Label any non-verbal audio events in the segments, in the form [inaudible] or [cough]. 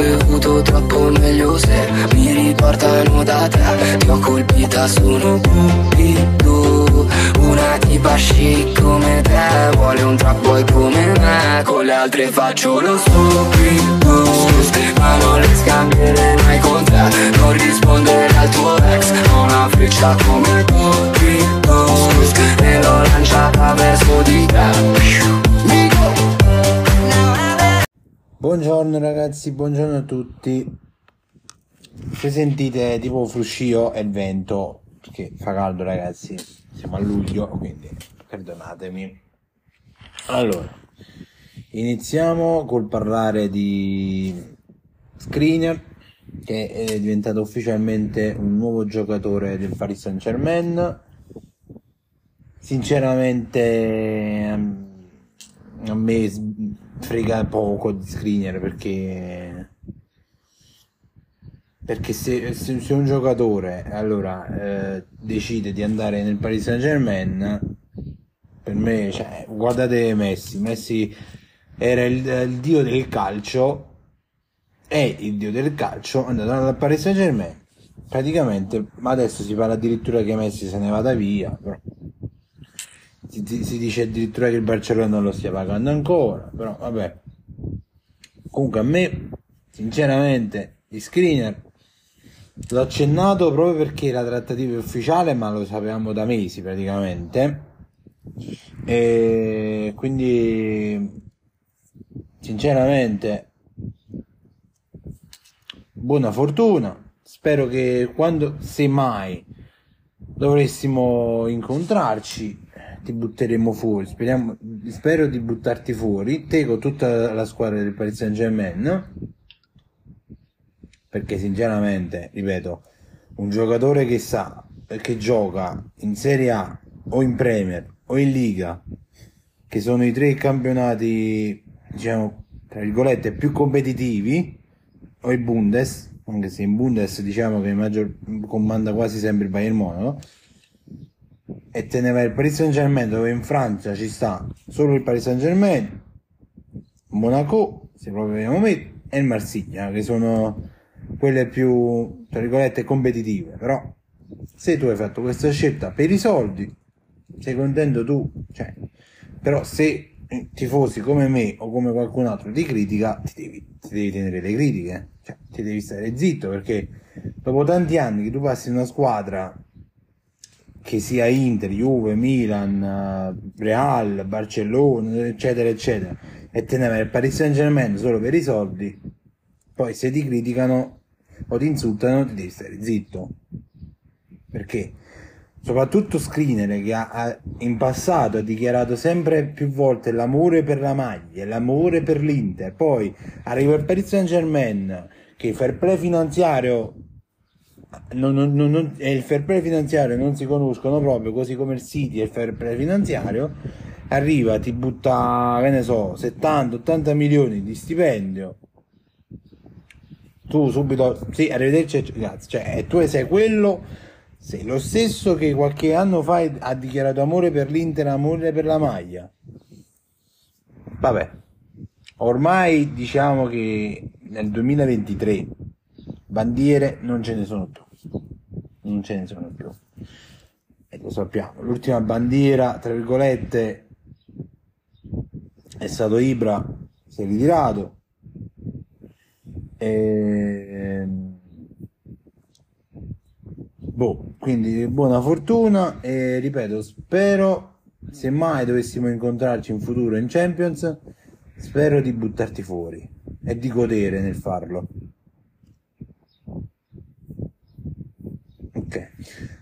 bevuto troppo meglio se mi riportano da te. Ti ho colpita, sono cupido Una tipa chic come te. Vuole un trap boy come me Con le altre faccio lo stupido. Ma non le scambierei mai con te. Non rispondere al tuo ex Ho una freccia come cupido. E l'ho lanciata verso di te Buongiorno ragazzi, buongiorno a tutti. Se sentite tipo fruscio il vento, perché fa caldo ragazzi, siamo a luglio, quindi perdonatemi. Allora, iniziamo col parlare di Screener, che è diventato ufficialmente un nuovo giocatore del Paris Saint Germain. Sinceramente a me frega poco di screener perché perché se, se, un giocatore allora eh, decide di andare nel Paris Saint Germain per me cioè, guardate Messi Messi era il, il, dio del calcio è il dio del calcio è andato al Paris Saint Germain praticamente ma adesso si parla addirittura che Messi se ne vada via però si, si, dice addirittura che il Barcellona non lo stia pagando ancora, però vabbè. Comunque a me, sinceramente, gli screener l'ho accennato proprio perché la trattativa è ufficiale, ma lo sapevamo da mesi praticamente. E quindi, sinceramente, buona fortuna. Spero che quando, se mai, dovessimo incontrarci, ti butteremo fuori. Speriamo, spero di buttarti fuori. Te con tutta la squadra del Paris Saint Germain. Perché sinceramente, ripeto, un giocatore che sa che gioca in Serie A o in Premier o in Liga, che sono i tre campionati, diciamo, tra virgolette, più competitivi, o il Bundes, anche se in Bundes diciamo che maggior comanda quasi sempre il Bayern Monaco e te ne vai il Paris Saint Germain dove in Francia ci sta solo il Paris Saint Germain Monaco se proprio vogliamo mettere e il Marsiglia che sono quelle più tra virgolette competitive. Però se tu hai fatto questa scelta per i soldi sei contento tu cioè, però se tifosi come me o come qualcun altro ti critica ti devi, ti devi tenere le critiche cioè, ti devi stare zitto perché dopo tanti anni che tu passi in una squadra che sia Inter, Juve, Milan, Real, Barcellona, eccetera, eccetera, e te ne vai al Paris Saint Germain solo per i soldi, poi se ti criticano o ti insultano ti devi stare zitto. Perché? Soprattutto Screener che ha, ha, in passato ha dichiarato sempre più volte l'amore per la maglia, l'amore per l'Inter, poi arriva il Paris Saint Germain che il fair play finanziario non, non, non, e il fair play finanziario non si conoscono proprio, così come il City e il fair play finanziario, arriva, ti butta, che ne so, 70-80 milioni di stipendio, tu subito, sì, arrivederci, grazie, cioè, tu sei quello, sei lo stesso che qualche anno fa ha dichiarato amore per l'Inter, amore per la maglia. Vabbè, ormai diciamo che nel 2023 bandiere non ce ne sono più. Non ce ne sono più. E lo sappiamo. L'ultima bandiera tra virgolette è stato Ibra si è ritirato. E... boh quindi buona fortuna e ripeto spero se mai dovessimo incontrarci in futuro in Champions spero di buttarti fuori e di godere nel farlo Ok,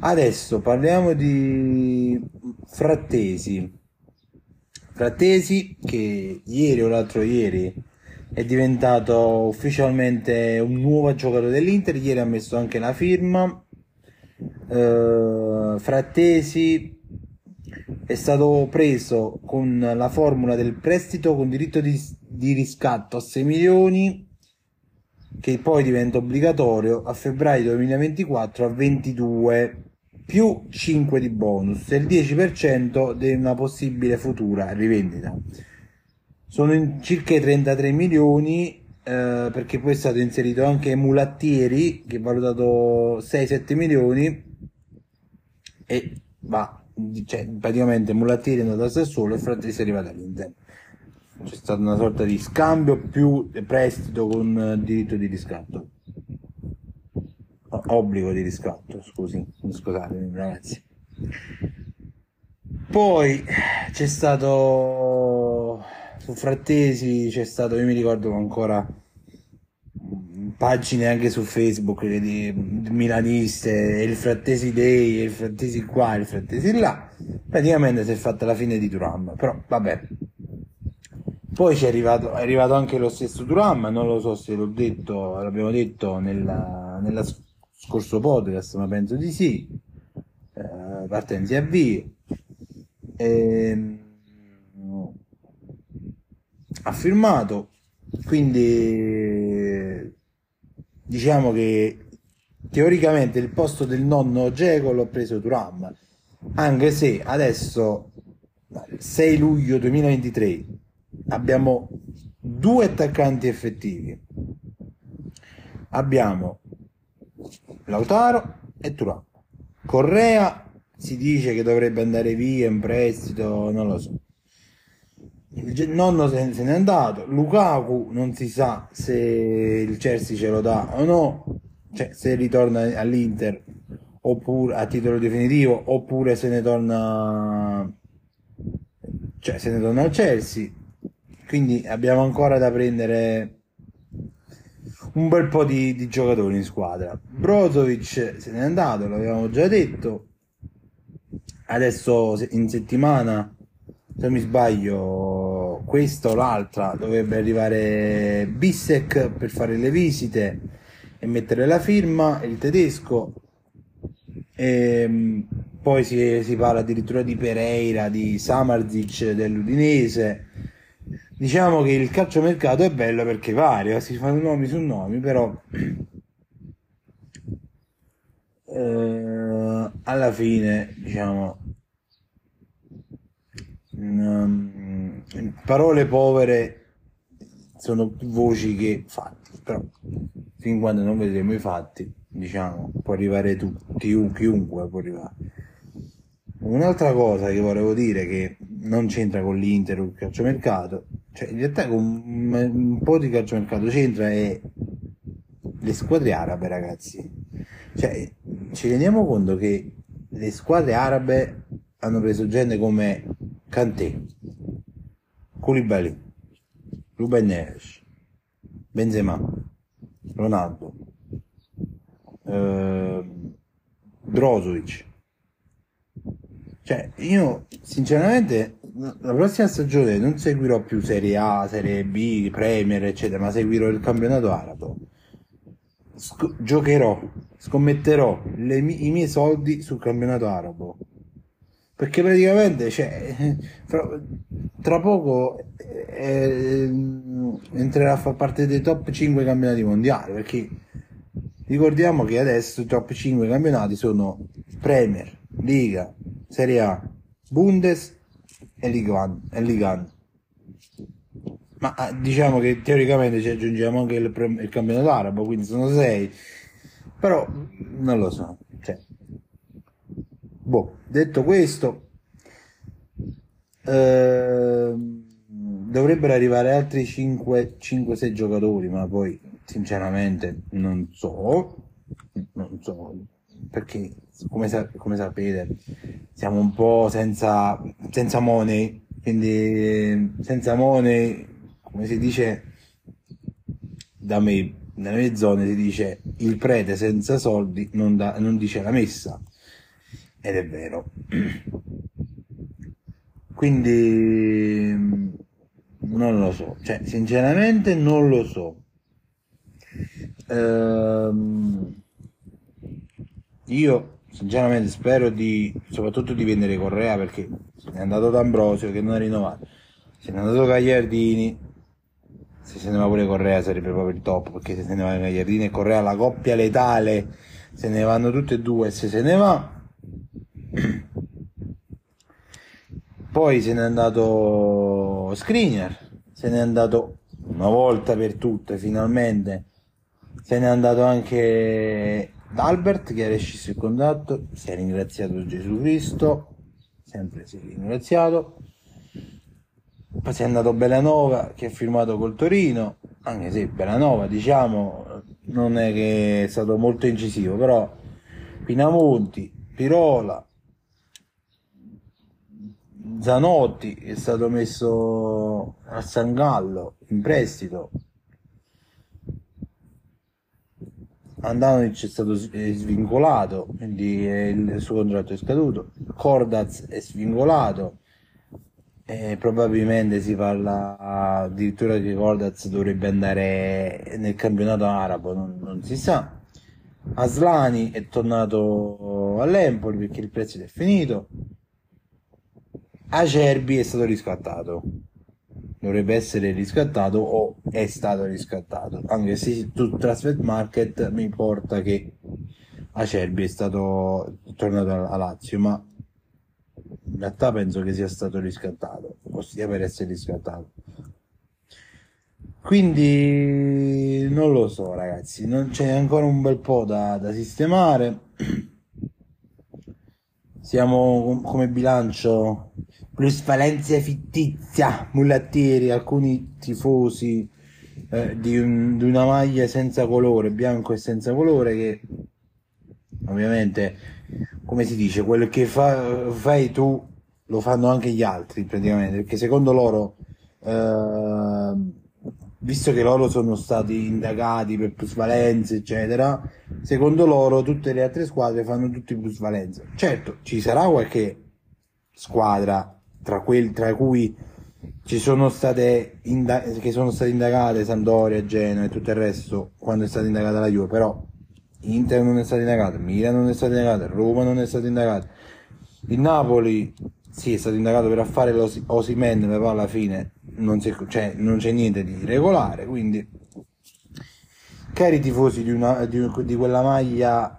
adesso parliamo di Frattesi. Frattesi che ieri o l'altro ieri è diventato ufficialmente un nuovo giocatore dell'Inter, ieri ha messo anche la firma. Uh, Frattesi è stato preso con la formula del prestito con diritto di, di riscatto a 6 milioni che poi diventa obbligatorio a febbraio 2024 a 22 più 5 di bonus e il 10% di una possibile futura rivendita. Sono in circa 33 milioni eh, perché poi è stato inserito anche Mulattieri che è valutato 6-7 milioni e va, cioè, praticamente Mulattieri è andato a Sassuolo e Frattesi è arrivato all'Inter. C'è stata una sorta di scambio più prestito con eh, diritto di riscatto. Obbligo di riscatto, scusi, scusatemi ragazzi. Poi c'è stato su Frattesi, c'è stato, io mi ricordo ancora pagine anche su Facebook di milaniste, il Frattesi Day, il Frattesi qua, il Frattesi là. Praticamente si è fatta la fine di Turam, però vabbè. Poi è arrivato, è arrivato anche lo stesso Turam, non lo so se l'ho detto, l'abbiamo detto nella, nella scorso podcast, ma penso di sì. Eh, partenza e avvio. E, ha firmato, quindi diciamo che teoricamente il posto del nonno Geco l'ho preso Turam, anche se adesso 6 luglio 2023 abbiamo due attaccanti effettivi. Abbiamo Lautaro e Turam. Correa si dice che dovrebbe andare via in prestito, non lo so. Il nonno se, se n'è andato, Lukaku non si sa se il Chelsea ce lo dà o no, cioè se ritorna all'Inter oppure a titolo definitivo oppure se ne torna cioè se ne torna al Chelsea quindi abbiamo ancora da prendere un bel po' di, di giocatori in squadra Brozovic se n'è andato l'avevamo già detto adesso in settimana se non mi sbaglio, questa o l'altra dovrebbe arrivare Bissek per fare le visite e mettere la firma, il tedesco. E ehm, poi si, si parla addirittura di Pereira, di Samarzic dell'Udinese. Diciamo che il calciomercato è bello perché varia, si fanno nomi su nomi, però eh, alla fine, diciamo, um, parole povere sono voci che fatti, però fin quando non vedremo i fatti, diciamo, può arrivare tutti, chiunque può arrivare. Un'altra cosa che volevo dire che non c'entra con l'Inter o il calciomercato, cioè in realtà con un po' di calciomercato c'entra è le squadre arabe, ragazzi. Cioè, ci rendiamo conto che le squadre arabe hanno preso gente come Kanté, Koulibaly, Ruben Neves, Benzema, Ronaldo, eh, Brozovic. Cioè, io sinceramente la prossima stagione non seguirò più Serie A, Serie B, Premier, eccetera, ma seguirò il campionato arabo. Sc- giocherò, scommetterò le, i miei soldi sul campionato arabo perché praticamente cioè, [laughs] fra, tra poco eh, entrerà a far parte dei top 5 campionati mondiali perché ricordiamo che adesso i top 5 campionati sono Premier, Liga, Serie A, Bundes e Liga 1 ma ah, diciamo che teoricamente ci aggiungiamo anche il, il campionato arabo quindi sono 6 però non lo so cioè, Boh, detto questo, eh, dovrebbero arrivare altri 5-6 giocatori, ma poi sinceramente non so, non so, perché come, sa- come sapete siamo un po' senza, senza money, quindi senza money, come si dice da me, nelle mie zone si dice il prete senza soldi non, da, non dice la messa ed è vero. [clears throat] Quindi non lo so, cioè sinceramente non lo so. Ehm, io sinceramente spero di soprattutto di vendere Correa perché se n'è andato D'Ambrosio che non ha rinnovato, se n'è andato Gagliardini, se se ne va pure Correa sarebbe proprio il top perché se se ne va Gagliardini e Correa la coppia letale se ne vanno tutte e due se se ne va. [clears throat] Poi se n'è andato Screener, se n'è andato una volta per tutte, finalmente, se n'è andato anche Albert che ha rescisso il contatto, si è ringraziato Gesù Cristo, sempre si è ringraziato. Poi si è andato Belanova che ha firmato col Torino, anche se Belanova diciamo non è che è stato molto incisivo, però Pinamonti, Pirola, Zanotti è stato messo a San Gallo in prestito. Andanovic è stato svincolato, quindi il suo contratto è scaduto. Cordaz è svincolato. E probabilmente si parla addirittura che Cordaz dovrebbe andare nel campionato arabo, non, non si sa. Aslani è tornato all'Empoli perché il prestito è finito. Acerbi è stato riscattato. Dovrebbe essere riscattato o è stato riscattato. Anche se su Transfer Market mi porta che Acerbi è stato tornato a Lazio, ma in realtà penso che sia stato riscattato, ossia per essere riscattato. Quindi non lo so ragazzi, non c'è ancora un bel po' da, da sistemare. [clears throat] Siamo come bilancio plusvalenza fittizia, mulattieri, alcuni tifosi eh, di, un, di, una maglia senza colore, bianco e senza colore, che ovviamente, come si dice, quello che fa, fai tu lo fanno anche gli altri praticamente, perché secondo loro, eh, visto che loro sono stati indagati per plusvalenze, eccetera, secondo loro tutte le altre squadre fanno tutti plusvalenze. Certo, ci sarà qualche squadra tra, quel, tra cui ci sono state inda- che sono state indagate Sampdoria, Genoa e tutto il resto quando è stata indagata la Juve, però Inter non è stata indagata, Milan non è stata indagata, Roma non è stata indagata, il Napoli sì è stato indagato per affare l'Osimen, ma poi alla fine non, cioè, non, c'è niente di regolare, quindi cari tifosi di, una, di, di quella maglia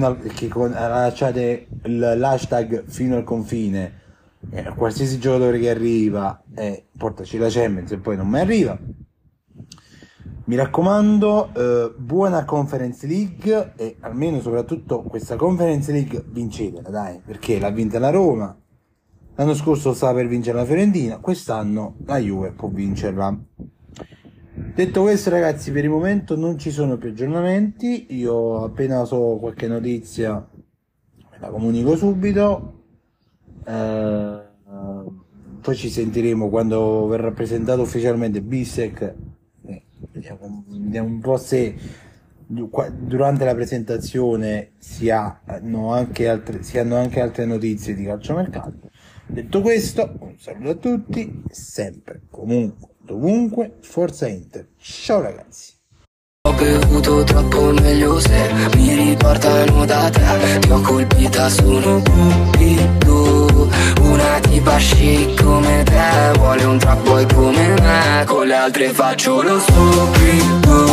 al, che con, lasciate l'hashtag fino al confine eh, qualsiasi giocatore che arriva eh, portaci la Champions e poi non mi arriva. Mi raccomando eh, buona Conference League e almeno soprattutto questa Conference League vincetela dai perché l'ha vinta la Roma. L'anno scorso stava per vincere la Fiorentina quest'anno la Juve può vincerla. Detto questo ragazzi per il momento non ci sono più aggiornamenti. Io appena so qualche notizia la comunico subito. Eh, poi ci sentiremo quando verrà presentato ufficialmente Bissec. Eh, vediamo, vediamo, un po' se durante la presentazione si, hanno anche altre, si hanno anche altre notizie di calciomercato. Detto questo, un saluto a tutti, sempre, comunque, dovunque, Forza Inter. Ciao ragazzi! Ho bevuto troppo meglio se mi riportano da te Ti ho colpita, sono cupido una tipa chic come te Vuole un trap boy come me. Con le altre faccio lo stupido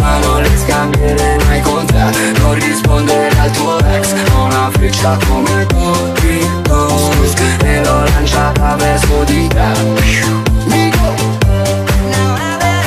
Ma non le scambierei mai con te. Non rispondere al tuo ex Ho una freccia come Tokyo E l'ho lanciata verso di te.